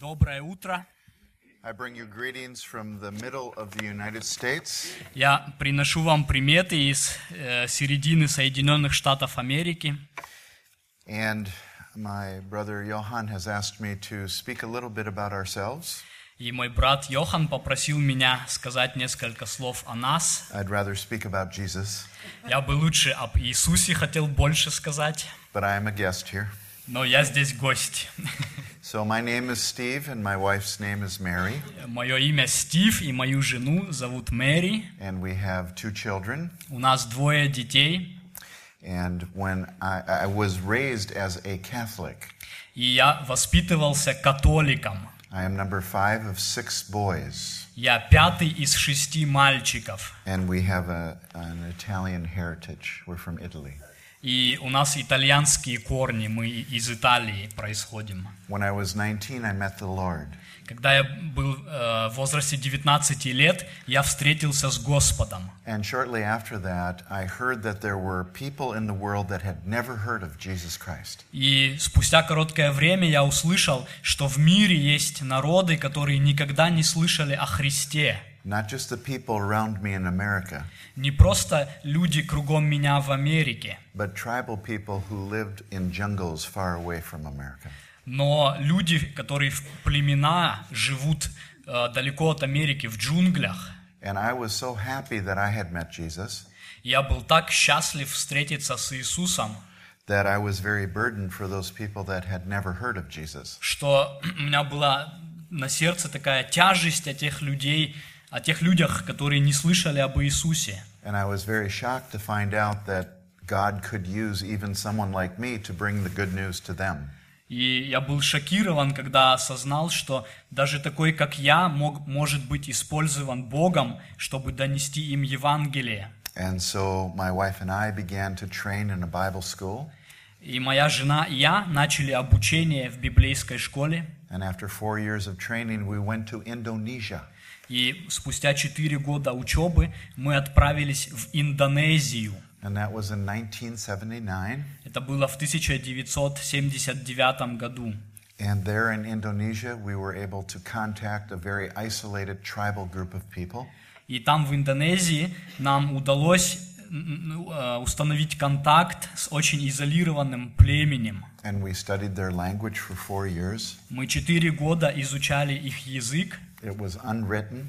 Доброе утро. I bring you greetings from the middle of the United States. Я приношу вам приметы из э, середины Соединенных Штатов Америки. And my brother Johan has asked me to speak a little bit about ourselves. И мой брат Йохан попросил меня сказать несколько слов о нас. I'd rather speak about Jesus, Я бы лучше об Иисусе хотел больше сказать, but I am a guest here. но я здесь гость. So my name is Steve, and my wife's name is Mary, Мое имя Стив, и мою жену зовут Мэри. and we have two children. У нас двое детей. And when I, I was raised as a Catholic, И я воспитывался католиком. I am number five of six boys, Я пятый из шести мальчиков. and we have a, an Italian heritage. We're from Italy. И у нас итальянские корни, мы из Италии происходим. When I was 19, I met the Lord. Когда я был э, в возрасте 19 лет, я встретился с Господом. And shortly after that, I heard that there were people in the world that had never heard of Jesus Christ. И спустя короткое время я услышал, что в мире есть народы, которые никогда не слышали о Христе. Not just the people around me in America, Не просто люди кругом меня в Америке, but tribal people who lived in jungles far away from America. но люди, которые в племена живут э, далеко от Америки, в джунглях. And I was so happy that I had met Jesus Я был так счастлив встретиться с Иисусом, that I was very burdened for those people that had never heard of Jesus. что у меня была на сердце такая тяжесть о тех людей, о тех людях, которые не слышали об Иисусе. And I was very shocked to find out that God could use even someone like me to bring the good news to them. И я был шокирован, когда осознал, что даже такой, как я, мог, может быть использован Богом, чтобы донести им Евангелие. And so my wife and I began to train in a Bible school. И моя жена и я начали обучение в библейской школе. And after four years of training, we went to Indonesia. И спустя четыре года учебы мы отправились в Индонезию. And that was in 1979. Это было в 1979 году. And there in Indonesia, we were able to contact a very isolated tribal group of people. И там, в Индонезии, нам удалось м, э, установить контакт с очень изолированным племенем. And we studied their language for four years. Мы четыре года изучали их язык. It was unwritten,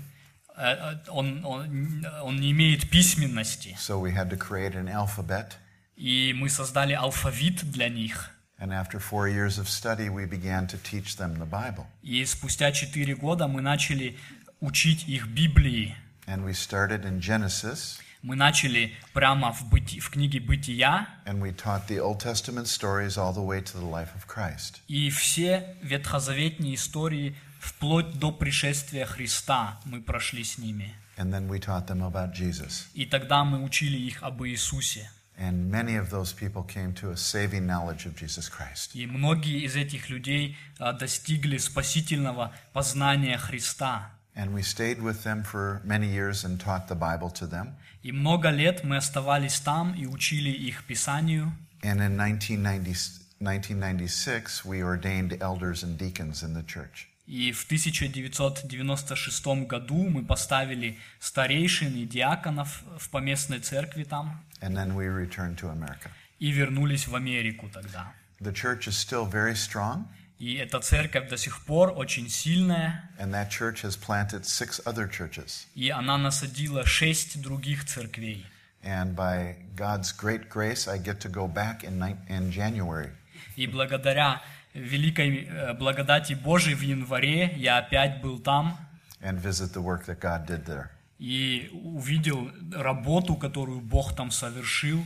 Э, э, Он, он, он не имеет письменности. so we had to create an alphabet. И мы создали алфавит для них. And after four years of study, we began to teach them the Bible. И спустя четыре года мы начали учить их Библии. And we started in Genesis, Мы начали прямо в, быти- в книге «Бытия», and we taught the Old Testament stories all the way to the life of Christ. и все ветхозаветные истории вплоть до пришествия Христа мы прошли с ними. And then we taught them about Jesus. И тогда мы учили их об Иисусе. And many of those people came to a saving knowledge of Jesus Christ. И многие из этих людей а, достигли спасительного познания Христа. And we stayed with them for many years and taught the Bible to them. И много лет мы оставались там и учили их Писанию. And in 1990, 1996, we ordained elders and deacons in the church. И в 1996 году мы поставили старейшин и диаконов в поместной церкви там And then we returned to America. и вернулись в Америку тогда. The church is still very strong, И эта церковь до сих пор очень сильная, and that church has planted six other churches. и она насадила шесть других церквей. And by God's great grace, I get to go back in, in January. И благодаря великой э, благодати Божией в январе я опять был там and visit the work that God did there. и увидел работу, которую Бог там совершил.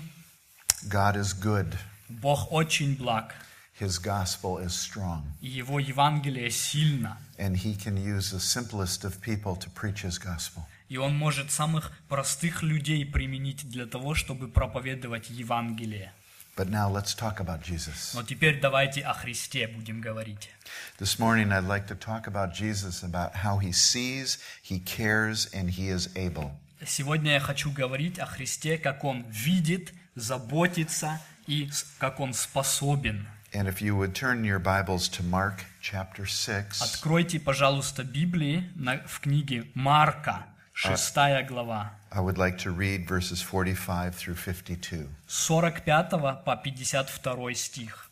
God is good. Бог очень благ, His gospel is strong, Его Евангелие сильно. and He can use the simplest of people to preach His gospel. И Он может самых простых людей применить для того, чтобы проповедовать Евангелие. But now let's talk about Jesus. Но теперь давайте о Христе будем говорить. This morning, I'd like to talk about Jesus, about how He sees, He cares, and He is able. Сегодня я хочу говорить о Христе, как Он видит, заботится и как Он способен. And if you would turn your Bibles to Mark chapter 6, Откройте, пожалуйста, Библии в книге Марка, 6 глава, I would like to read verses 45 through 52. с 45 по 52 стих.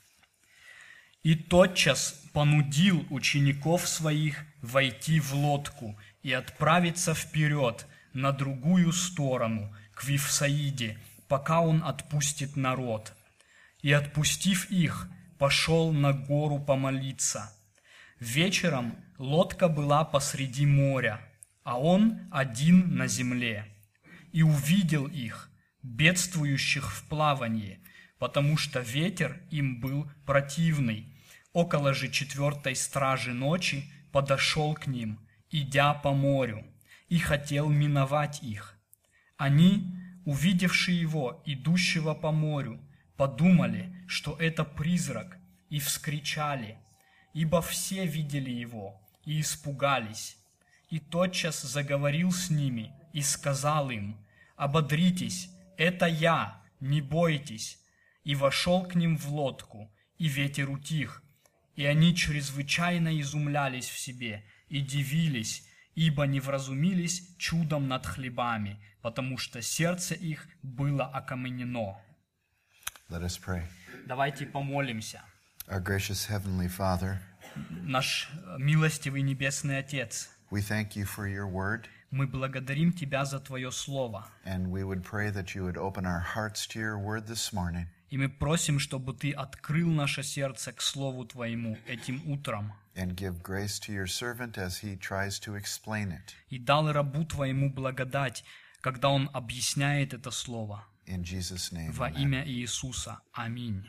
«И тотчас понудил учеников своих войти в лодку и отправиться вперед на другую сторону, к Вифсаиде, пока он отпустит народ. И, отпустив их, пошел на гору помолиться. Вечером лодка была посреди моря, а он один на земле. И увидел их, бедствующих в плавании, потому что ветер им был противный. Около же четвертой стражи ночи подошел к ним, идя по морю, и хотел миновать их. Они, увидевшие его, идущего по морю, подумали, что это призрак, и вскричали, ибо все видели его и испугались. И тотчас заговорил с ними и сказал им, «Ободритесь, это я, не бойтесь». И вошел к ним в лодку, и ветер утих, и они чрезвычайно изумлялись в себе и дивились, ибо не вразумились чудом над хлебами, потому что сердце их было окаменено. Let us pray. Давайте помолимся. Our gracious Heavenly Father, Наш э, милостивый Небесный Отец, we thank you for your word, мы благодарим Тебя за Твое Слово. and we would pray that you would open our hearts to your word this morning. И мы просим, чтобы Ты открыл наше сердце к Слову Твоему этим утром and give grace to your servant as he tries to explain it. и дал рабу Твоему благодать, когда он объясняет это Слово. In Jesus' name. Во имя Иисуса. Аминь.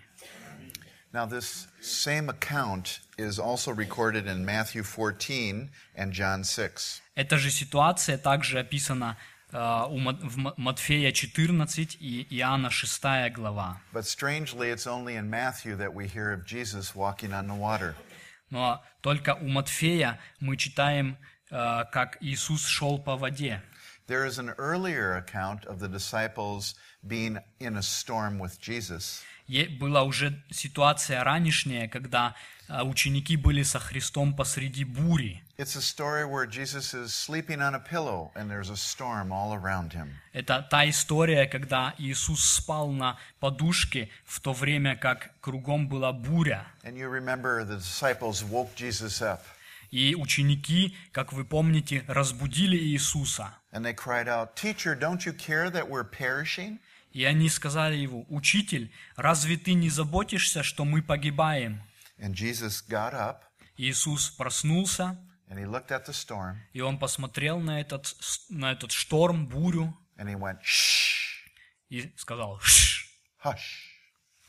Now, this same account is also recorded in Matthew 14 and John 6. Эта же ситуация также описана э, у Мат- в Ма- Матфея 14 и Иоанна 6 глава. But strangely, it's only in Matthew that we hear of Jesus walking on the water. Но только у Матфея мы читаем, э, как Иисус шел по воде. There is an earlier account of the disciples being in a storm with Jesus. Была уже ситуация ранешняя, когда э, ученики были со Христом посреди бури. Это та история, когда Иисус спал на подушке, в то время как кругом была буря. И ученики, как вы помните, разбудили Иисуса. and they cried out, Teacher, don't you care that we're perishing? И они сказали его, «Учитель, разве ты не заботишься, что мы погибаем?» And Jesus got up Иисус проснулся, and he looked at the storm и он посмотрел на этот, на этот шторм, бурю, and he went, Shh, и сказал, «Шш, hush.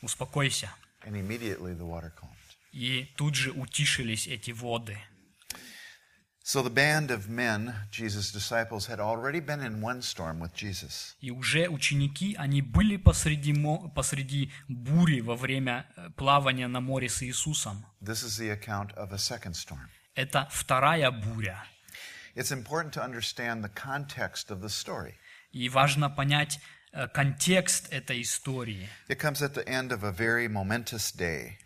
успокойся». And immediately the water calmed. И тут же утишились эти воды. So the band of men, Jesus' disciples, had already been in one storm with Jesus. И уже ученики, они были посреди, посреди бури во время э, плавания на море с Иисусом. This is the account of a second storm. Это вторая буря. It's important to understand the context of the story. И важно понять э, контекст этой истории. It comes at the end of a very momentous day.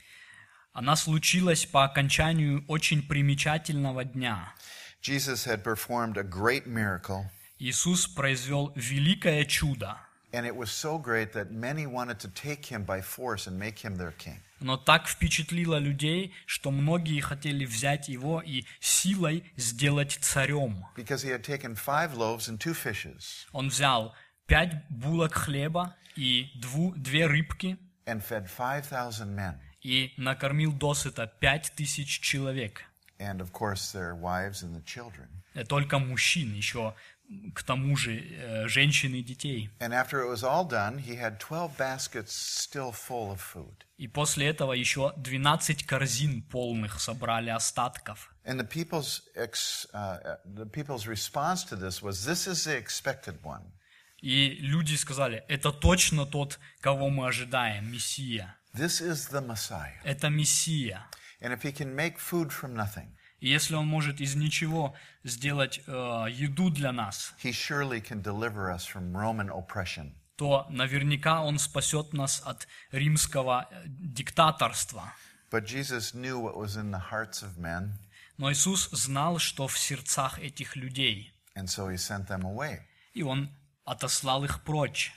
Она случилась по окончанию очень примечательного дня. Jesus had performed a great miracle, Иисус произвел великое чудо, and it was so great that many wanted to take him by force and make him their king. но так впечатлило людей, что многие хотели взять его и силой сделать царем. Because he had taken five loaves and two fishes Он взял пять булок хлеба и дву, две рыбки and fed 5,000 men, и накормил досыта пять тысяч человек. And of course their wives and the children. Э, Только мужчин, еще к тому же э, женщин и детей. And after it was all done, he had 12 baskets still full of food. И после этого еще 12 корзин полных собрали остатков. And the people's, ex, uh, uh, the people's response to this was, This is the expected one. И люди сказали, это точно тот, кого мы ожидаем, Мессия. This is the Messiah. Это Мессия. And if he can make food from nothing, если он может из ничего сделать э, еду для нас, he surely can deliver us from Roman oppression. то наверняка он спасет нас от римского э, диктаторства. But Jesus knew what was in the hearts of men, Но Иисус знал, что в сердцах этих людей, and so he sent them away. и Он отослал их прочь.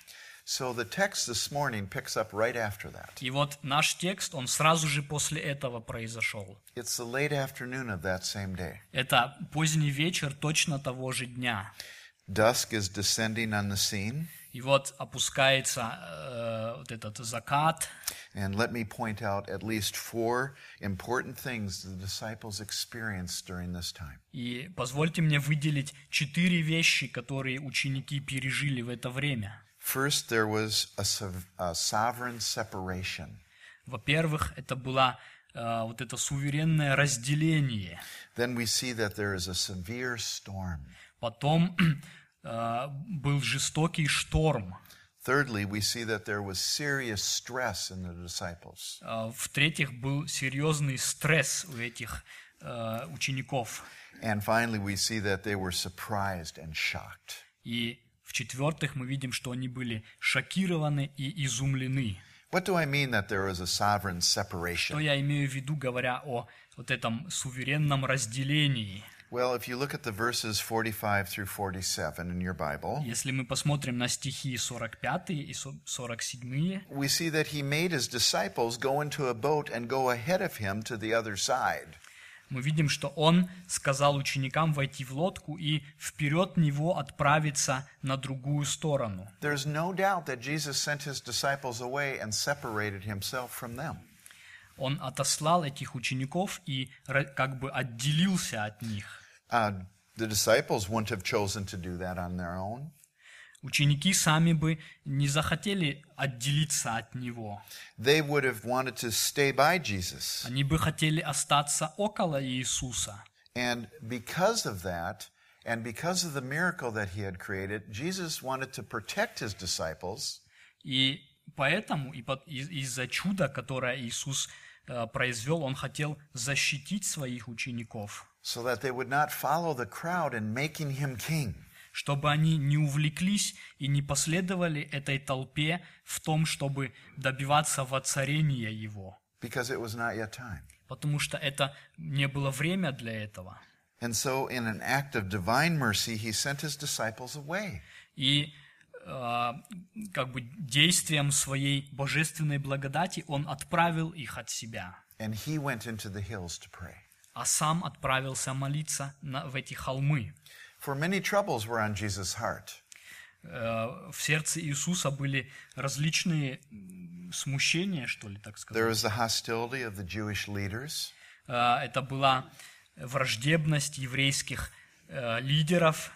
So the text this morning picks up right after that. И вот наш текст, он сразу же после этого произошел. It's the late afternoon of that same day. Это поздний вечер точно того же дня. Dusk is descending on the scene, И вот опускается э, вот этот закат. and let me point out at least four important things the disciples experienced during this time. И позвольте мне выделить четыре вещи, которые ученики пережили в это время. First, there was a, sov- a sovereign separation. Во-первых, это было э, вот это суверенное разделение. Then we see that there is a severe storm. Потом э, был жестокий шторм. Thirdly, we see that there was serious stress in the disciples. Э, В-третьих, был серьезный стресс у этих э, учеников. And finally, we see that they were surprised and shocked. И в-четвертых, мы видим, что они были шокированы и изумлены. What do I mean that there was a sovereign Что separation? я имею в виду, говоря о вот этом суверенном разделении? Well, if you look at the verses 45 through 47 in your Bible, Если мы посмотрим на стихи 45 и со- 47, we see that he made his disciples go into a boat and go ahead of him to the other side. Мы видим, что он сказал ученикам войти в лодку и вперед него отправиться на другую сторону. Он отослал этих учеников и как бы отделился от них. Uh, the disciples wouldn't have chosen to do that on their own. Ученики сами бы не захотели отделиться от него. They would have wanted to stay by Jesus. Они бы хотели остаться около Иисуса. And because of that, and because of the miracle that he had created, Jesus wanted to protect his disciples И поэтому, и из-за чуда, которое Иисус э, произвел, Он хотел защитить своих учеников, so that they would not follow the crowd in making him king. Чтобы они не увлеклись и не последовали этой толпе в том, чтобы добиваться воцарения Его, потому что это не было время для этого. And so, in an act of divine mercy, he sent his disciples away. И э, как бы действием своей божественной благодати Он отправил их от себя, And he went into the hills to pray. а сам отправился молиться на, в эти холмы. For many troubles were on Jesus' heart. Э, в сердце Иисуса были различные смущения, что ли, так сказать. There was the hostility of the Jewish leaders. Э, Это была враждебность еврейских э, лидеров.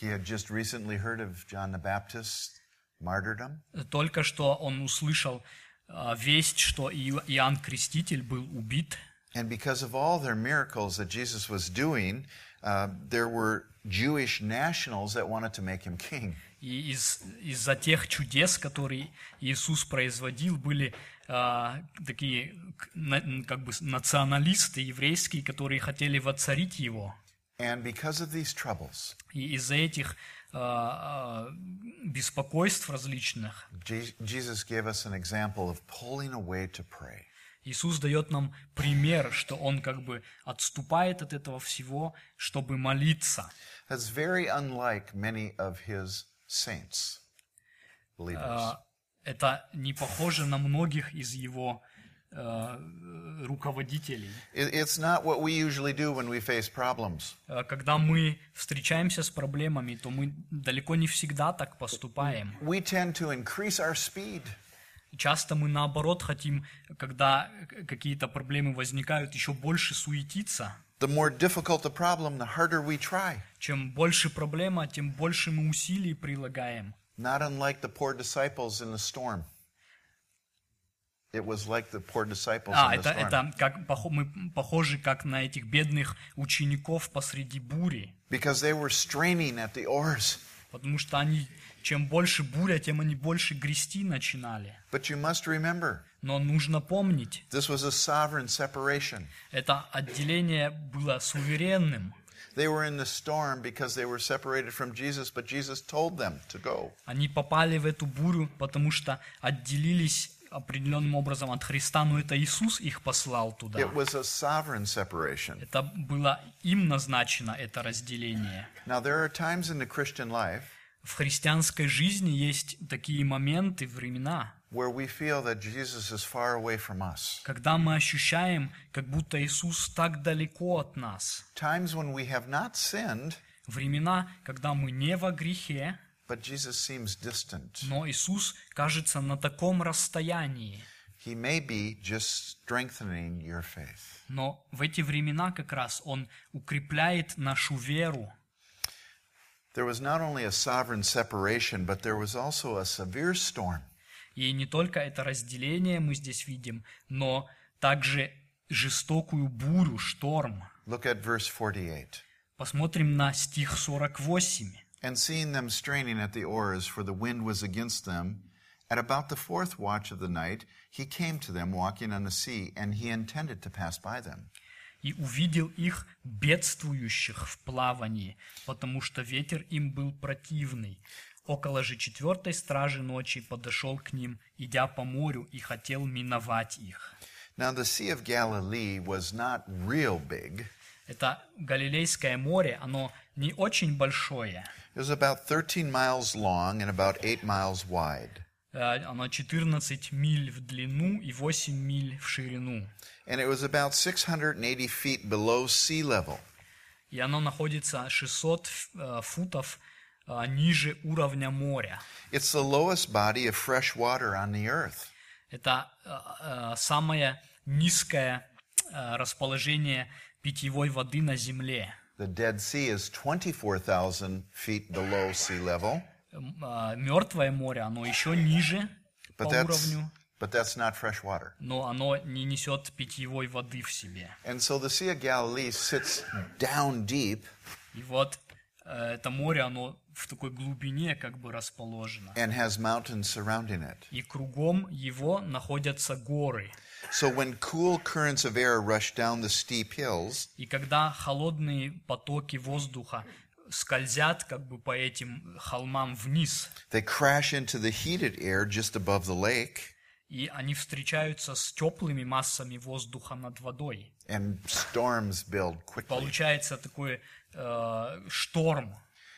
He had just recently heard of John the Baptist's martyrdom. Только что он услышал э, весть, что Ио- Иоанн Креститель был убит. And because of all their miracles that Jesus was doing, uh, there were Jewish nationals that wanted to make him king. И из, из-за тех чудес, которые Иисус производил, были э, такие к- на- м, как бы националисты еврейские, которые хотели воцарить его. And because of these troubles, И из-за этих э, э, беспокойств различных Je- Jesus gave us an example of pulling away to pray. Иисус дает нам пример, что Он как бы отступает от этого всего, чтобы молиться. That's very unlike many of his saints, believers. Э, Это не похоже на многих из Его э, руководителей. It- It's not what we usually do when we face problems. Э, Когда мы встречаемся с проблемами, то мы далеко не всегда так поступаем. We tend to increase our speed. Часто мы наоборот хотим, когда какие-то проблемы возникают, еще больше суетиться. The more difficult the problem, the harder we try. Чем больше проблема, тем больше мы усилий прилагаем. Not unlike the poor disciples in the storm. It was like the poor disciples А, in the это, storm. это как, мы похожи как на этих бедных учеников посреди бури. Because they were straining at the oars. Потому что они, чем больше буря, тем они больше грести начинали. But you must remember, Но нужно помнить, this was a sovereign separation. это отделение было суверенным. They were in the storm because they were separated from Jesus, but Jesus told them to go. Они попали в эту бурю, потому что отделились определенным образом от Христа, но это Иисус их послал туда. It was a sovereign separation. Это было им назначено, это разделение. Now, there are times in the Christian life В христианской жизни есть такие моменты, времена, where we feel that Jesus is far away from us. когда мы ощущаем, как будто Иисус так далеко от нас. Times when we have not sinned, Времена, когда мы не во грехе, but Jesus seems distant. но Иисус кажется на таком расстоянии. He may be just strengthening your faith. Но в эти времена как раз Он укрепляет нашу веру. There was not only a sovereign separation, but there was also a severe storm. И не только это разделение мы здесь видим, но также жестокую бурю, шторм. Look at verse 48. Посмотрим на стих 48. And seeing them straining at the oars, for the wind was against them, at about the fourth watch of the night, he came to them walking on the sea, and he intended to pass by them. И увидел их бедствующих в плавании, потому что ветер им был противный. Около же четвертой стражи ночи подошел к ним, идя по морю, и хотел миновать их. Now, the Sea of Galilee was not real big. Это Галилейское море, оно не очень большое. It was about 13 miles long and about 8 miles wide. Э, Оно 14 миль в длину и 8 миль в ширину. And it was about 680 feet below sea level. И оно находится 600 э, футов э, ниже уровня моря. It's the lowest body of fresh water on the earth. Это самое низкое расположение питьевой воды на Земле. The Dead Sea is 24,000 feet below sea level, Мертвое море, оно еще ниже по уровню, but that's not fresh water. но оно не несет питьевой воды в себе. And so the Sea of Galilee sits down deep И вот э, это море, оно в такой глубине как бы расположено. and has mountains surrounding it. И кругом его находятся горы. So when cool currents of air rush down the steep hills, И когда холодные потоки воздуха скользят как бы по этим холмам вниз, they crash into the heated air just above the lake, и они встречаются с теплыми массами воздуха над водой. and storms build quickly. Получается такой э, шторм.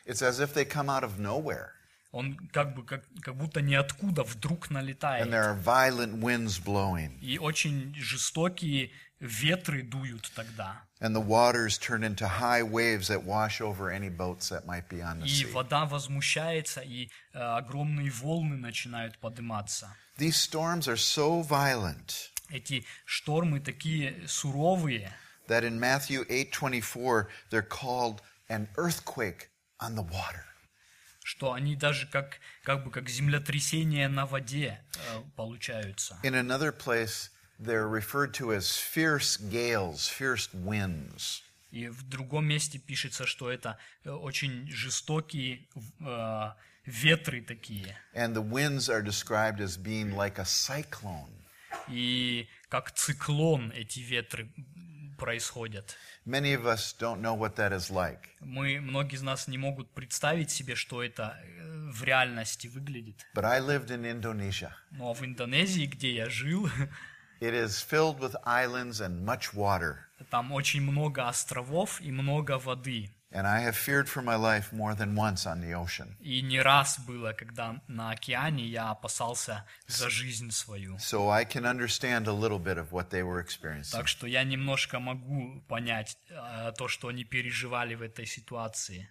It's as if they come out of nowhere, Он как бы как, как будто ниоткуда вдруг and налетает. there are violent winds blowing, И очень жестокие ветры дуют тогда. and the waters turn into high waves that wash over any boats that might be on the И sea. вода возмущается, и э, огромные волны начинают подниматься. These storms are so violent Эти штормы такие суровые, that in Matthew 8:24 they're called an earthquake on the water. что они даже как, как бы как землетрясение на воде э, получаются. In another place, they're referred to as fierce gales, fierce winds. И в другом месте пишется, что это э, очень жестокие э, ветры такие. And the winds are described as being like a cyclone. И как циклон эти ветры происходят. Many of us don't know what that is like. Мы, многие из нас не могут представить себе, что это э, в реальности выглядит. But I lived in Indonesia. Но в Индонезии, где я жил, It is filled with islands and much water. там очень много островов и много воды. And I have feared for my life more than once on the ocean. И не раз было, когда на океане я опасался за жизнь свою. So I can understand a little bit of what they were experiencing. Так что я немножко могу понять э, то, что они переживали в этой ситуации.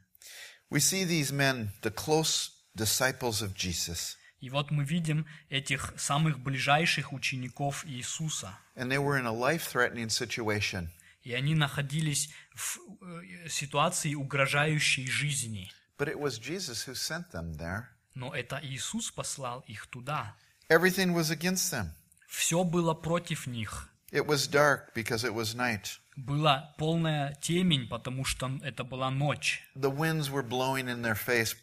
We see these men, the close disciples of Jesus, И вот мы видим этих самых ближайших учеников Иисуса. and they were in a life situation. И они находились в э, ситуации угрожающей жизни. But it was Jesus who sent them there. Но это Иисус послал их туда. Everything was against them. Все было против них. It was dark because it was night. Была полная темень, потому что это была ночь. The winds were blowing in their face.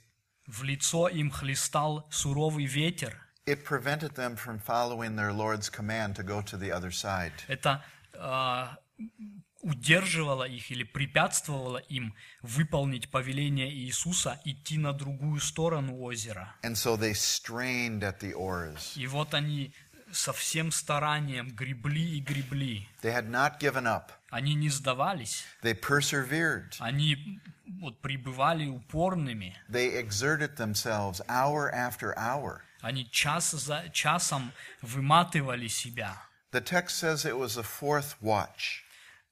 В лицо им хлестал суровый ветер. It prevented them from following their Lord's command to go to the other side. Это э, удерживало их или препятствовало им выполнить повеление Иисуса идти на другую сторону озера. And so they strained at the oars. И вот они со всем старанием гребли и гребли. They had not given up. Они не сдавались, They persevered. они вот пребывали упорными. They exerted themselves hour after hour. Они час за часом выматывали себя. The text says it was the fourth watch.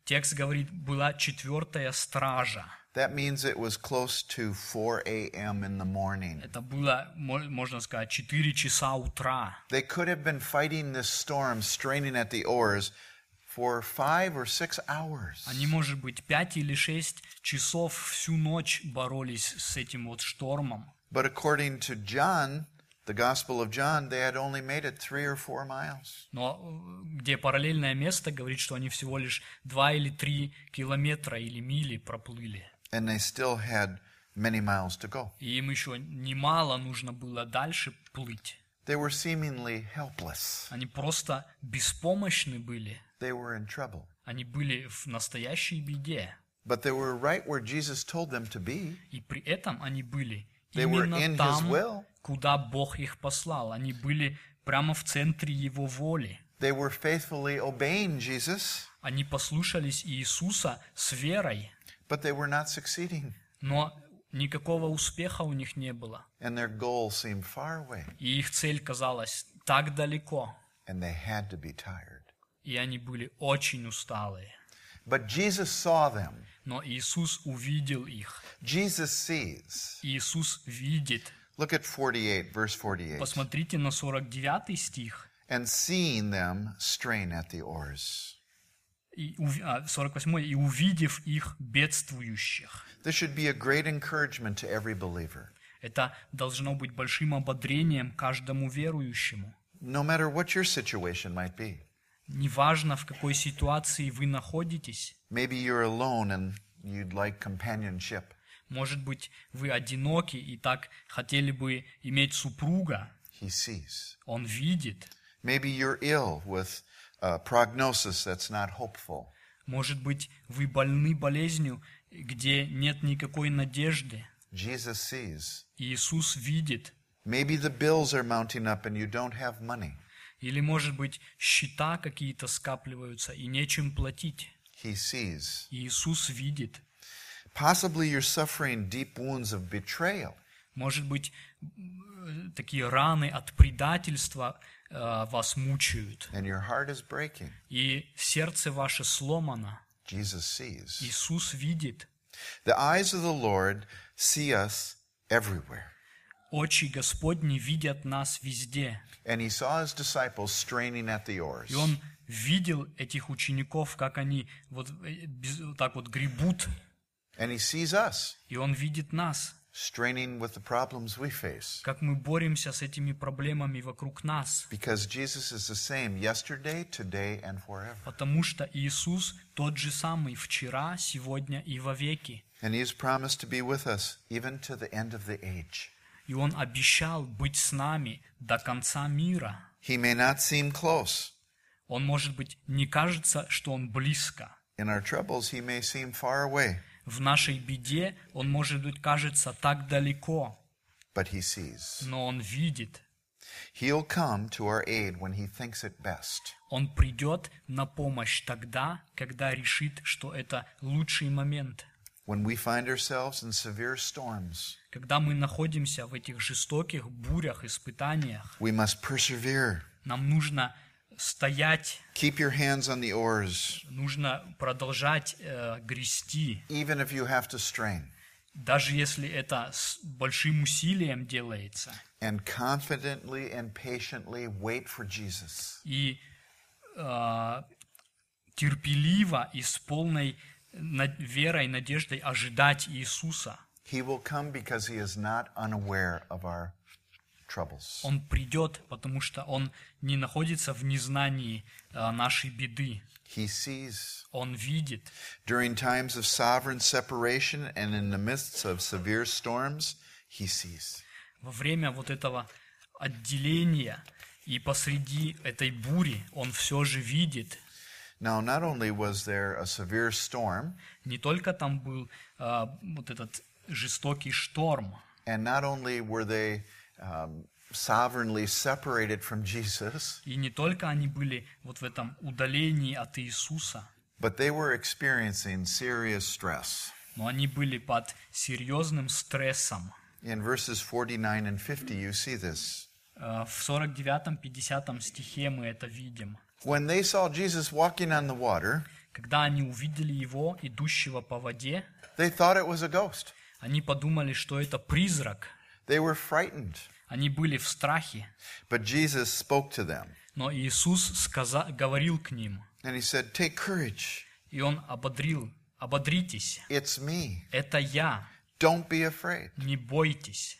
Текст говорит, была четвертая стража. That means it was close to 4 a.m. in the morning. Это было, мо- можно сказать, 4 часа утра. They could have been fighting this storm, straining at the oars, for five or six hours. Они, может быть, 5 или 6 часов всю ночь боролись с этим вот штормом. But according to John, the Gospel of John, they had only made it three or four miles. Но э, где параллельное место говорит, что они всего лишь 2 или 3 километра или мили проплыли. And they still had many miles to go. И им еще немало нужно было дальше плыть. They were seemingly helpless. Они просто беспомощны были. They were in trouble. Они были в настоящей беде. But they were right where Jesus told them to be. И при этом они были They were именно in His там, will. куда Бог их послал. Они были прямо в центре Его воли. They were faithfully obeying Jesus, Они послушались Иисуса с верой, but they were not succeeding. но никакого успеха у них не было. And their goal seemed far away. И их цель казалась так далеко, And they had to be tired. И они были очень усталые. But Jesus saw them. Но Иисус увидел их. Jesus sees. Иисус видит. Look at 48, verse 48. Посмотрите на 49 стих. And seeing them strain at the oars. И, ув- а, 48 и увидев их бедствующих. This should be a great encouragement to every believer. Это должно быть большим ободрением каждому верующему. No matter what your situation might be. Неважно, в какой ситуации вы находитесь. Maybe you're alone and you'd like companionship. Может быть, вы одиноки и так хотели бы иметь супруга. He sees. Он видит. Maybe you're ill with a prognosis that's not hopeful. Может быть, вы больны болезнью, где нет никакой надежды. Jesus sees. Иисус видит. Maybe the bills are mounting up and you don't have money. Или, может быть, счета какие-то скапливаются и нечем платить. He sees. Иисус видит. Possibly you're suffering deep wounds of betrayal. Может быть, м, такие раны от предательства э, вас мучают. and your heart is breaking. И сердце ваше сломано. Jesus sees. Иисус видит. The eyes of the Lord see us everywhere. Очи Господни видят нас везде. And he saw his disciples straining at the oars. И Он видел этих учеников, как они вот э, без- вот так вот гребут. And he sees us И Он видит нас, straining with the problems we face. как мы боремся с этими проблемами вокруг нас. Because Jesus is the same yesterday, today, and forever. Потому что Иисус тот же самый вчера, сегодня и вовеки. And he has promised to be with us even to the end of the age. И Он обещал быть с нами до конца мира. He may not seem close. Он, может быть, не кажется, что Он близко. In our troubles, he may seem far away, В нашей беде Он, может быть, кажется так далеко, but he sees. но Он видит. He'll come to our aid when he thinks it best. Он придет на помощь тогда, когда решит, что это лучший момент. When we find ourselves in severe storms, Когда мы находимся в этих жестоких бурях, испытаниях, we must persevere. нам нужно стоять, Keep your hands on the oars, нужно продолжать э, грести, even if you have to strain, даже если это с большим усилием делается. and confidently and patiently wait for Jesus. И э, терпеливо и с полной верой, надеждой ожидать Иисуса. He will come because he is not unaware of our troubles. Он придет, потому что Он не находится в незнании э, нашей беды. He sees. Он видит. During times of sovereign separation and in the midst of severe storms, he sees. Во время вот этого отделения и посреди этой бури Он все же видит. Now, not only was there a severe storm, Не только там был э, вот этот жестокий шторм, and not only were they um, sovereignly separated from Jesus, И не только они были вот в этом удалении от Иисуса, but they were experiencing serious stress. но они были под серьезным стрессом. In verses 49 and 50, you see this. Э, В 49-50 стихе мы это видим. When they saw Jesus walking on the water, Когда они увидели его, идущего по воде, they thought it was a ghost. Они подумали, что это призрак. They were frightened. Они были в страхе. But Jesus spoke to them, Но Иисус сказа- говорил к ним, and he said, Take courage. и Он ободрил, ободритесь, It's me. это я, Don't be afraid. не бойтесь.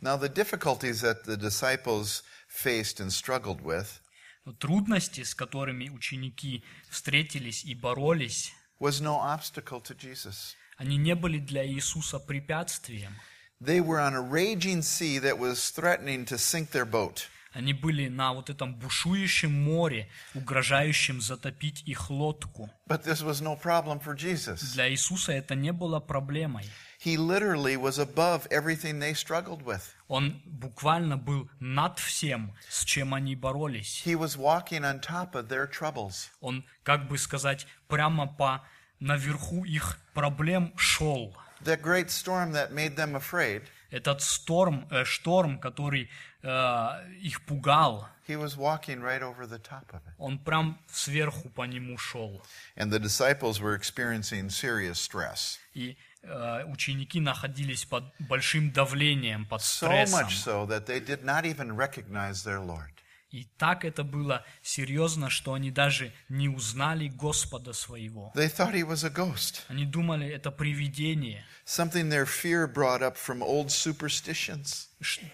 Now, the difficulties that the disciples faced and struggled with Но трудности, с которыми ученики встретились и боролись, was no obstacle to Jesus. Они не были для Иисуса препятствием. They were on a raging sea that was threatening to sink their boat. Они были на вот этом бушующем море, угрожающем затопить их лодку. But this was no problem for Jesus. Для Иисуса это не было проблемой. He literally was above everything they struggled with. Он буквально был над всем, с чем они боролись. He was walking on top of their troubles. Он, как бы сказать, прямо по наверху их проблем шел. That great storm that made them afraid, Этот шторм, э, шторм, который э, их пугал, he was walking right over the top of it. он прям сверху по нему шел. And the disciples were experiencing serious stress. И э, ученики находились под большим давлением, под So стрессом. much so that they did not even recognize their Lord. И так это было серьезно, что они даже не узнали Господа своего. They thought he was a ghost, Они думали, это привидение, something their fear brought up from old superstitions.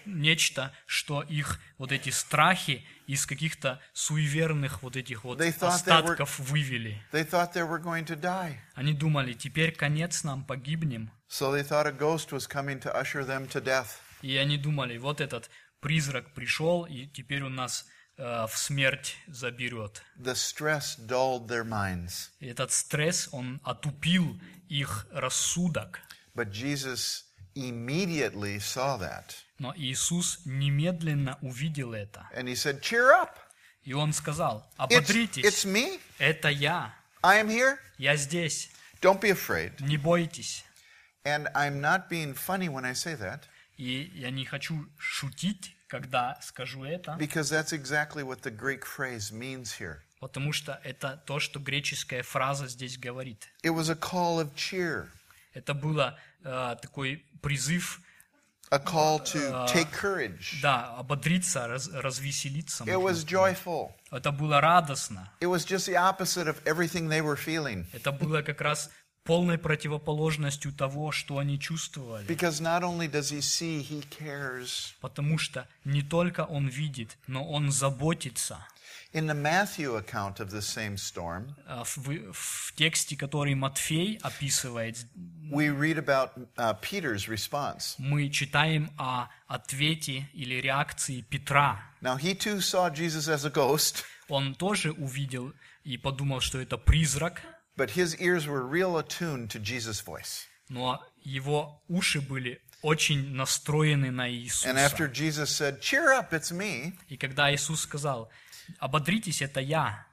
нечто, что их вот эти страхи из каких-то суеверных вот этих вот they were- остатков вывели. They thought they were going to die. Они думали, теперь конец нам, погибнем. So they thought a ghost was coming to usher them to death. И они думали, вот этот призрак пришел, и теперь он нас э, в смерть заберет. The stress dulled their minds. И этот стресс, он отупил их рассудок. But Jesus immediately saw that. Но Иисус немедленно увидел это. And he said, Cheer up. И он сказал, It's, ободритесь, it's me. это я, I am here. я здесь, Don't be afraid. не бойтесь. And I'm not being funny when I say that, И я не хочу шутить, когда скажу это, because that's exactly what the Greek phrase means here. потому что это то, что греческая фраза здесь говорит. It was a call of cheer, Это было э, такой призыв, a call to take courage. да, ободриться, раз- развеселиться. It was joyful. Это было радостно. It was just the opposite of everything they were feeling. Это было как раз полной противоположностью того, что они чувствовали. Because not only does he see, he cares. Потому что не только он видит, но он заботится. In the Matthew account of the same storm, А В, в тексте, который Матфей описывает, we read about uh, Peter's response. мы читаем о ответе или реакции Петра. Now, he too saw Jesus as a ghost, Он тоже увидел и подумал, что это призрак, but his ears were real attuned to Jesus' voice. но его уши были очень настроены на And Иисуса. after Jesus said, Cheer up, it's me, И когда Иисус сказал, ободритесь, это я,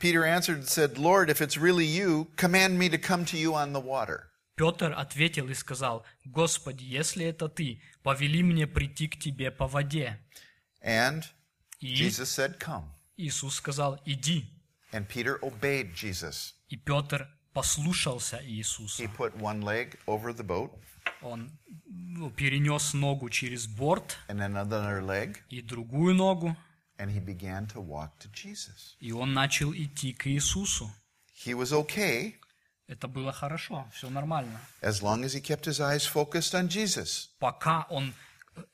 Peter answered and said, Lord, if it's really you, command me to come to you on the water. Петр ответил и сказал, «Господи, если это Ты, повели мне прийти к Тебе по воде». And И Jesus said, Come. Иисус сказал, «Иди». And Peter obeyed Jesus. И Петр послушался Иисуса. He put one leg over the boat Он ну, перенес ногу через борт and another leg, и другую ногу, and he began to walk to Jesus. и он начал идти к Иисусу. He was okay Это было хорошо, все нормально. as long as he kept his eyes focused on Jesus. Пока он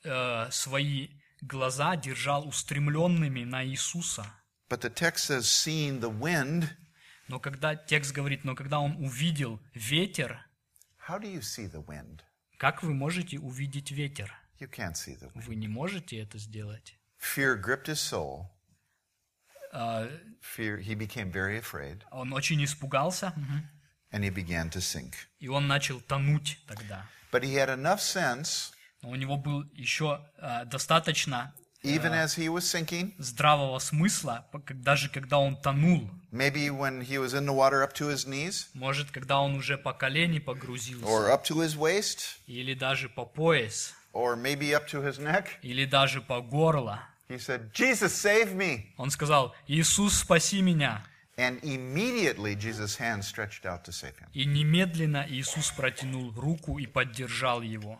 э, свои глаза держал устремленными на Иисуса. But the text says, seeing the wind. Но когда текст говорит, но когда он увидел ветер, How do you see the wind? как вы можете увидеть ветер? You can't see the wind. Вы не можете это сделать. Fear gripped his soul. А, Fear, he became very afraid, Он очень испугался, and he began to sink. и он начал тонуть тогда. But he had enough sense Но у него был еще а, достаточно even as he was sinking, здравого смысла, даже когда он тонул. maybe when he was in the water up to his knees Может, когда он уже по колени погрузился, or up to his waist или даже по пояс, or maybe up to his neck. или даже по горло. He said, Jesus, save me. Он сказал, Иисус, спаси меня. And immediately Jesus' hand stretched out to save him. И немедленно Иисус протянул руку и поддержал его.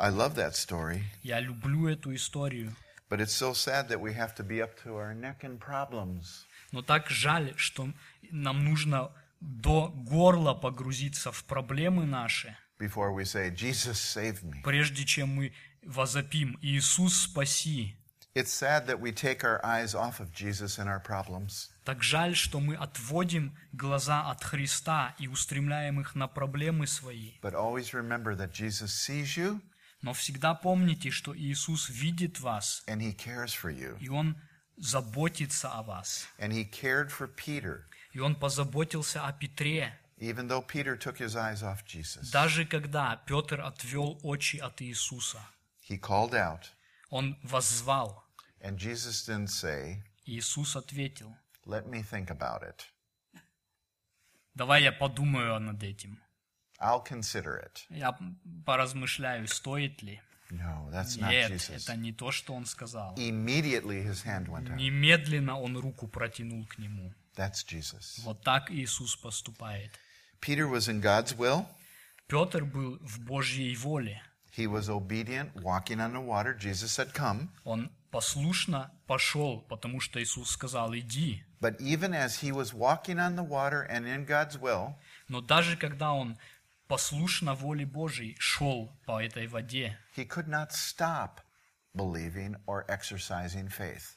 I love that story, Я люблю эту историю. but it's so sad that we have to be up to our neck in problems. Но так жаль, что нам нужно до горла погрузиться в проблемы наши, before we say, Jesus, save me. прежде чем мы возопим «Иисус, спаси». It's sad that we take our eyes off of Jesus and our problems. Так жаль, что мы отводим глаза от Христа и устремляем их на проблемы свои. But always remember that Jesus sees you Но всегда помните, что Иисус видит вас, and he cares for you. и Он заботится о вас. And he cared for Peter, И Он позаботился о Петре, even though Peter took his eyes off Jesus. даже когда Петр отвел очи от Иисуса. He called out, Он воззвал, and Jesus didn't say, Иисус ответил, Let me think about it. давай я подумаю над этим. I'll consider it. Я поразмышляю, стоит ли. No, that's not Нет, Jesus. это не то, что он сказал. Immediately his hand went out. Немедленно он руку протянул к нему. That's Jesus. Вот так Иисус поступает. Peter was in God's will. Петр был в Божьей воле. He was obedient, walking on the water. Jesus said, Come. Он послушно пошел, потому что Иисус сказал, иди. But even as he was walking on the water and in God's will, Но даже когда он послушно воле Божьей шел по этой воде, he could not stop believing or exercising faith.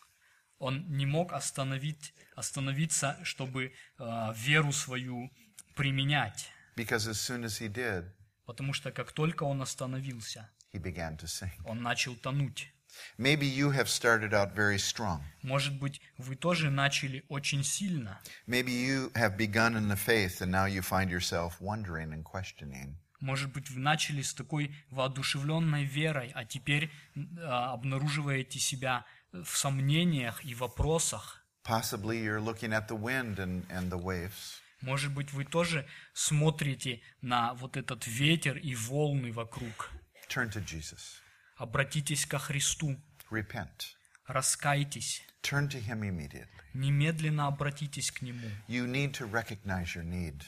он не мог остановить, остановиться, чтобы э, веру свою применять. Because as soon as he did, Потому что как только он остановился, he began to sing. он начал тонуть. Maybe you have started out very strong. Может быть, вы тоже начали очень сильно. Maybe you have begun in the faith and now you find yourself wondering and questioning. Может быть, вы начали с такой воодушевленной верой, а теперь а, обнаруживаете себя в сомнениях и вопросах. Possibly you're looking at the wind and, and the waves. Может быть, вы тоже смотрите на вот этот ветер и волны вокруг. Turn to Jesus. Обратитесь ко Христу, Repent. раскайтесь, Turn to him immediately. немедленно обратитесь к Нему. You need to recognize your need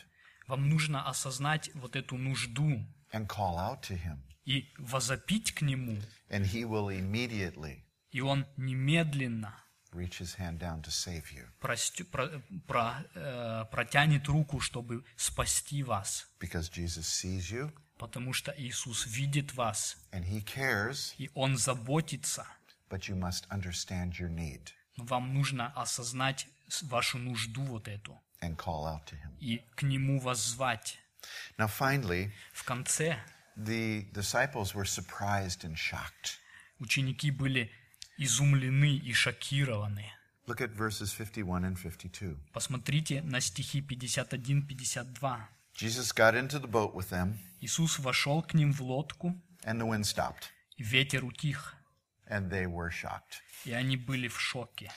Вам нужно осознать вот эту нужду and call out to him, и возопить к Нему, and he will immediately и Он немедленно reach his hand down to save you простю- про- про- э, протянет руку, чтобы спасти вас. because Jesus sees you Потому что Иисус видит вас, and he cares, и Он заботится. but you must understand your need Но вам нужно осознать вашу нужду вот эту and call out to him. и к Нему воззвать. Now, finally, В конце the disciples were surprised and shocked. ученики были изумлены и шокированы. Look at verses 51 and 52. Посмотрите на стихи 51-52. Jesus got into the boat with them, Иисус вошел к ним в лодку, and the wind stopped, и ветер утих, and they were shocked. и они были в шоке.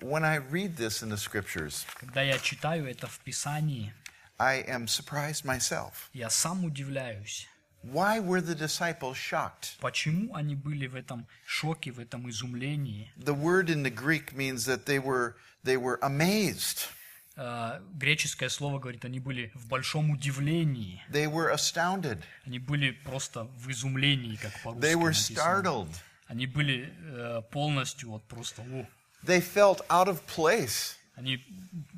When I read this in the scriptures, Когда я читаю это в Писании, I am surprised myself. я сам удивляюсь, Why were the disciples shocked? почему они были в этом шоке, в этом изумлении. The word in the Greek means that they were they were amazed. Э, Греческое слово говорит, они были в большом удивлении. They were astounded. Они были просто в изумлении, как по-русски They were startled. Они были э, полностью вот просто, о, They felt out of place. они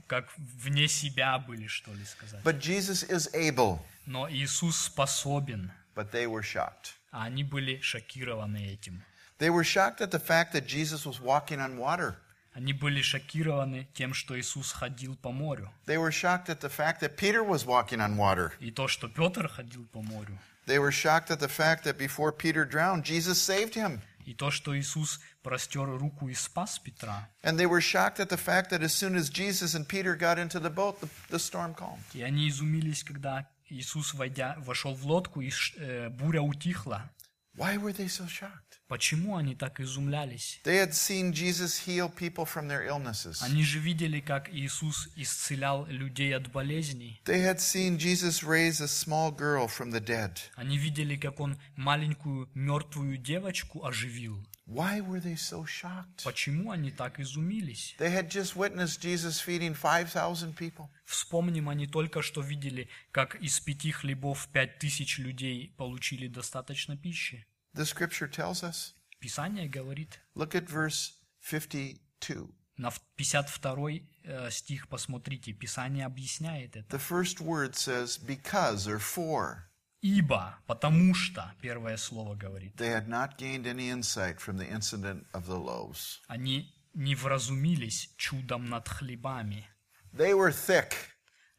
как вне себя были, что ли сказать. But Jesus is able. Но Иисус способен, But they were shocked. а они были шокированы этим. They were shocked at the fact that Jesus was walking on water. Они были шокированы тем, что Иисус ходил по морю. They were shocked at the fact that Peter was walking on water. И то, что Петр ходил по морю. They were shocked at the fact that before Peter drowned, Jesus saved him. И то, что Иисус простер руку и спас Петра. And they were shocked at the fact that as soon as Jesus and Peter got into the boat, the, the storm calmed. И они изумились, когда Иисус, войдя, вошел в лодку, и ш- э, буря утихла. Why were they so shocked? Почему они так изумлялись? They had seen Jesus heal people from their illnesses. Они же видели, как Иисус исцелял людей от болезней. They had seen Jesus raise a small girl from the dead. Они видели, как Он маленькую мертвую девочку оживил. Why were they so shocked? Почему они так изумились? They had just witnessed Jesus feeding 5,000 people. Вспомним, они только что видели, как из пяти хлебов пять тысяч людей получили достаточно пищи. The scripture tells us. Писание говорит, Look at verse 52. на в- 52 э, стих посмотрите, Писание объясняет это. The first word says because or for. Ибо, потому что, первое слово говорит, They had not gained any insight from the incident of the loaves. они не вразумились чудом над хлебами. They were thick.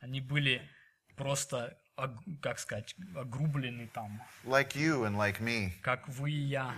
Они были просто, как сказать, огрублены там, like you and like me. как вы и я.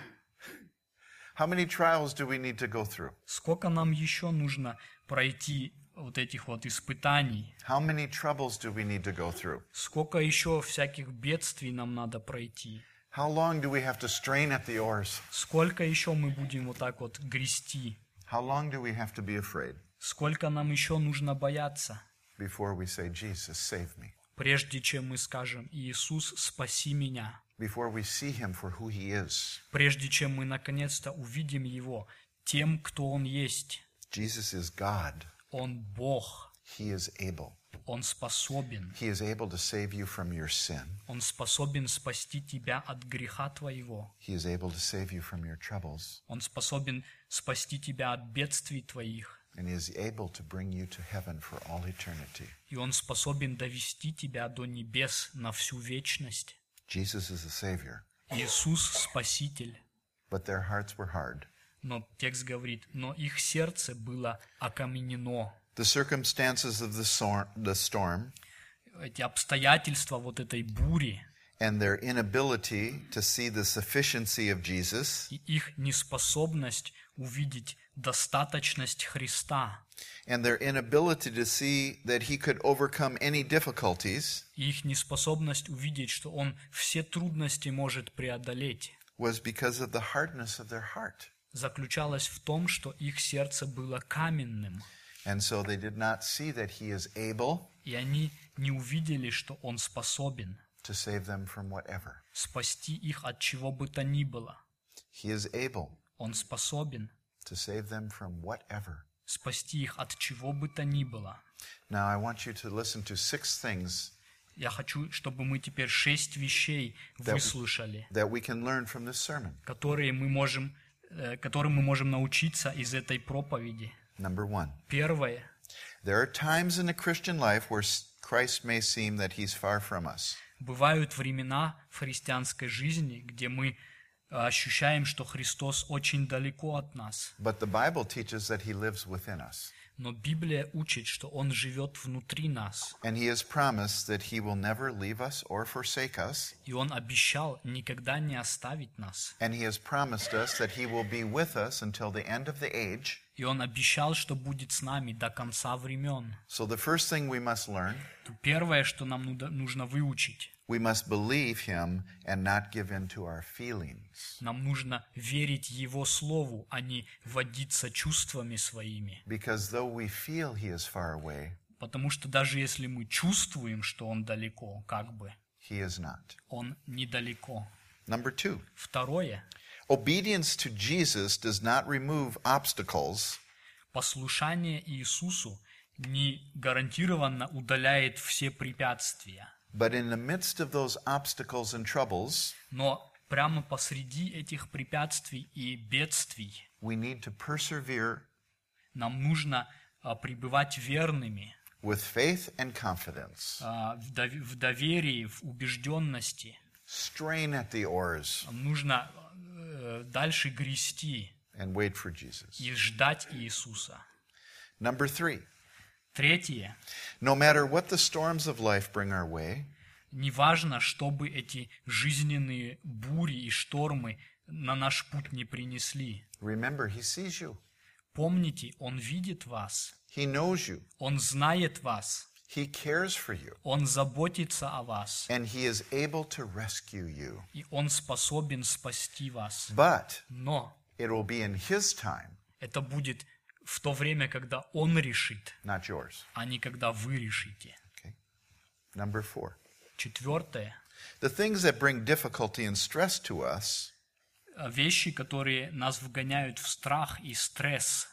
How many trials do we need to go through? Сколько нам еще нужно пройти вот этих вот испытаний? How many troubles do we need to go through? Сколько еще всяких бедствий нам надо пройти? How long do we have to strain at the oars? Сколько еще мы будем вот так вот грести? How long do we have to be afraid Сколько нам еще нужно бояться, before we say, Jesus, save me? Прежде чем мы скажем «Иисус, спаси меня», прежде чем мы наконец-то увидим Его тем, кто Он есть. Он Бог. Он способен. Он способен спасти тебя от греха твоего. Он способен спасти тебя от бедствий твоих. And he is able to bring you to heaven for all eternity. И Он способен довести тебя до небес на всю вечность. Jesus is the Savior. Иисус – Спаситель. But their hearts were hard. Но текст говорит, но их сердце было окаменено. The circumstances of the, sor- the storm Эти обстоятельства вот этой бури and their inability to see the sufficiency of Jesus и их неспособность увидеть достаточность Христа, and their inability to see that he could overcome any difficulties их неспособность увидеть, что Он все трудности может преодолеть, was because of the hardness of their heart. заключалась в том, что их сердце было каменным, And so they did not see that he is able и они не увидели, что Он способен to save them from whatever. спасти их от чего бы то ни было. He is able Он способен to save them from whatever. спасти их от чего бы то ни было. Now, I want you to listen to six things Я хочу, чтобы мы теперь шесть вещей выслушали, that we can learn from this sermon. которые мы можем, э, которым мы можем научиться из этой проповеди. Number one, Первое. there are times in a Christian life where Christ may seem that he's far from us. Бывают времена в христианской жизни, где мы ощущаем, что Христос очень далеко от нас. But the Bible teaches that he lives within us. Но Библия учит, что Он живет внутри нас. And he has promised that he will never leave us or forsake us. И Он обещал никогда не оставить нас. And he has promised us that he will be with us until the end of the age. И Он обещал, что будет с нами до конца времен. So the first thing we must learn, То Первое, что нам нуда- нужно выучить, We must believe him and not give in to our feelings. нам нужно верить Его Слову, а не водиться чувствами своими. Because though we feel he is far away, Потому что даже если мы чувствуем, что Он далеко, как бы, he is not. Он недалеко. Number two, Второе. obedience to Jesus does not remove obstacles, Послушание Иисусу не гарантированно удаляет все препятствия. But in the midst of those obstacles and troubles, Но прямо посреди этих препятствий и бедствий we need to persevere нам нужно а, пребывать верными with faith and confidence. а, в дов- в доверии, в убежденности. Strain at the oars Нам нужно э, дальше грести and wait for Jesus. и ждать Иисуса. Number three, Третье. no matter what the storms of life bring our way, Неважно, чтобы эти жизненные бури и штормы на наш путь не принесли. remember he sees you, Помните, Он видит вас, he knows you, Он знает вас, He cares for you, Он заботится о вас, and He is able to rescue you. и Он способен спасти вас. But Но it will be in His time, это будет в то время, когда Он решит, not yours. а не когда вы решите. Okay? Number four. Четвертое. The things that bring difficulty and stress to us э, Вещи, которые нас вгоняют в страх и стресс,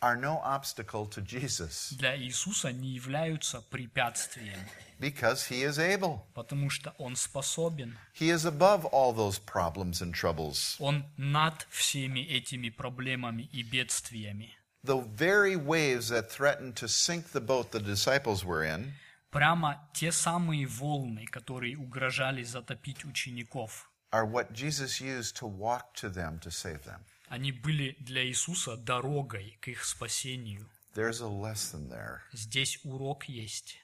are no obstacle to Jesus для Иисуса не являются препятствием, because He is able. потому что Он способен. He is above all those problems and troubles. Он над всеми этими проблемами и бедствиями. The very waves that threatened to sink the boat the disciples were in Прямо те самые волны, которые угрожали затопить учеников, are what Jesus used to walk to them to save them. они были для Иисуса дорогой к их спасению. There's a lesson there. Здесь урок есть.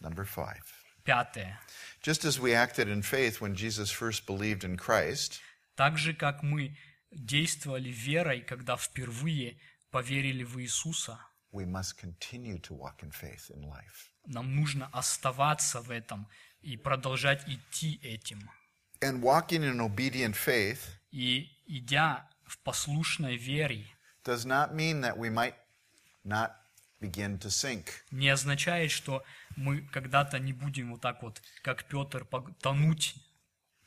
Number five. Пятое. Just as we acted in faith when Jesus first believed in Christ, Так же, как мы действовали верой, когда впервые поверили в Иисуса, we must continue to walk in faith in life. нам нужно оставаться в этом и продолжать идти этим. And walking in obedient faith И идя в послушной вере, does not mean that we might not begin to sink. не означает, что мы когда-то не будем вот так вот, как Петр, тонуть.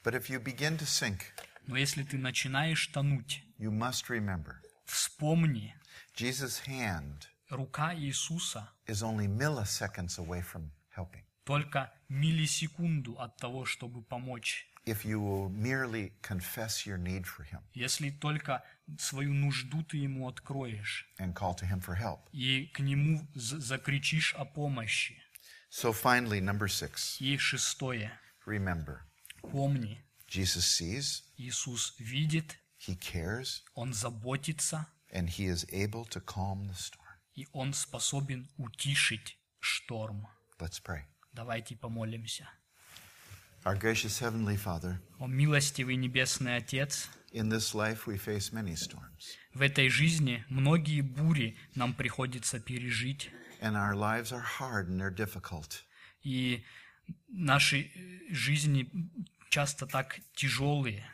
But if you begin to sink, Но если ты начинаешь тонуть, you must remember вспомни, Jesus' hand рука Иисуса is only milliseconds away from helping. только миллисекунду от того, чтобы помочь. If you will merely confess your need for Him Если только свою нужду ты ему откроешь and call to Him for help. и к нему з- закричишь о помощи. So finally, number six, И шестое. remember Помни, Jesus sees, Иисус видит, He cares, Он заботится, and He is able to calm the storm. и Он способен утишить шторм. Let's pray. Давайте помолимся. Our gracious Heavenly Father, О милостивый Небесный Отец, in this life we face many storms, в этой жизни многие бури нам приходится пережить, and our lives are hard and they're difficult. и наши э, жизни часто так тяжелые.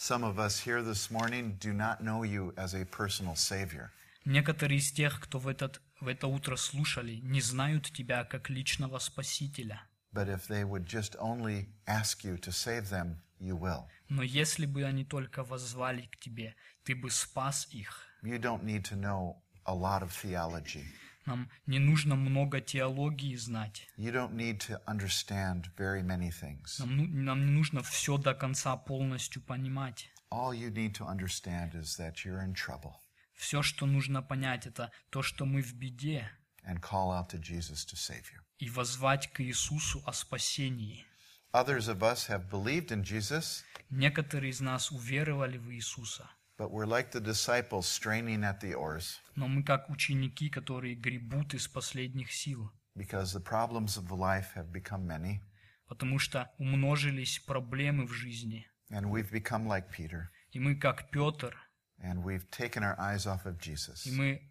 Some of us here this morning do not know you as a personal Savior. Некоторые из тех, кто в, этот, в это утро слушали, не знают Тебя как личного Спасителя. But if they would just only ask you to save them, you will. Но если бы они только воззвали к Тебе, Ты бы спас их. You don't need to know a lot of theology. Нам не нужно много теологии знать. You don't need to understand very many things. Нам, ну- нам не нужно все до конца полностью понимать. All you need to understand is that you're in trouble Все, что нужно понять, это то, что мы в беде, and call out to Jesus to save you. и воззвать к Иисусу о спасении. Others of us have believed in Jesus, Некоторые из нас уверовали в Иисуса, but we're like the disciples straining at the oars но мы как ученики, которые гребут из последних сил, because the problems of life have become many, потому что умножились проблемы в жизни. and we've become like Peter, И мы, как Петр, and we've taken our eyes off of Jesus, и мы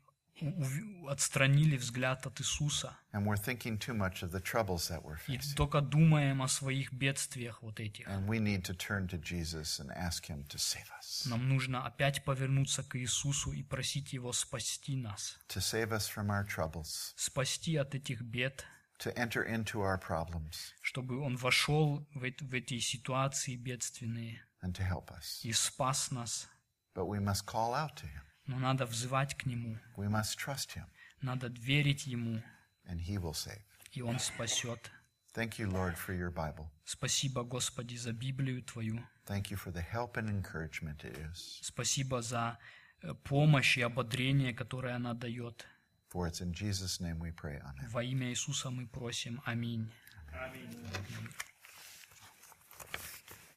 отстранили взгляд от Иисуса, and we're thinking too much of the troubles that we're и facing. только думаем о своих бедствиях вот этих. And we need to turn to Jesus and ask Him to save us, Нам нужно опять повернуться к Иисусу и просить Его спасти нас, to save us from our troubles, спасти от этих бед, to enter into our problems, чтобы Он вошел в, эт- в эти ситуации бедственные and to help us. и спас нас. But we must call out to Him. Но надо взывать к Нему, We must trust Him, надо верить Ему, and He will save. и Он спасет. Thank you, Lord, for your Bible. Спасибо, Господи, за Библию Твою. Thank you for the help and encouragement it is. Спасибо за э, помощь и ободрение, которое она дает. For it's in Jesus' name we pray. Amen. Во имя Иисуса мы просим. Аминь.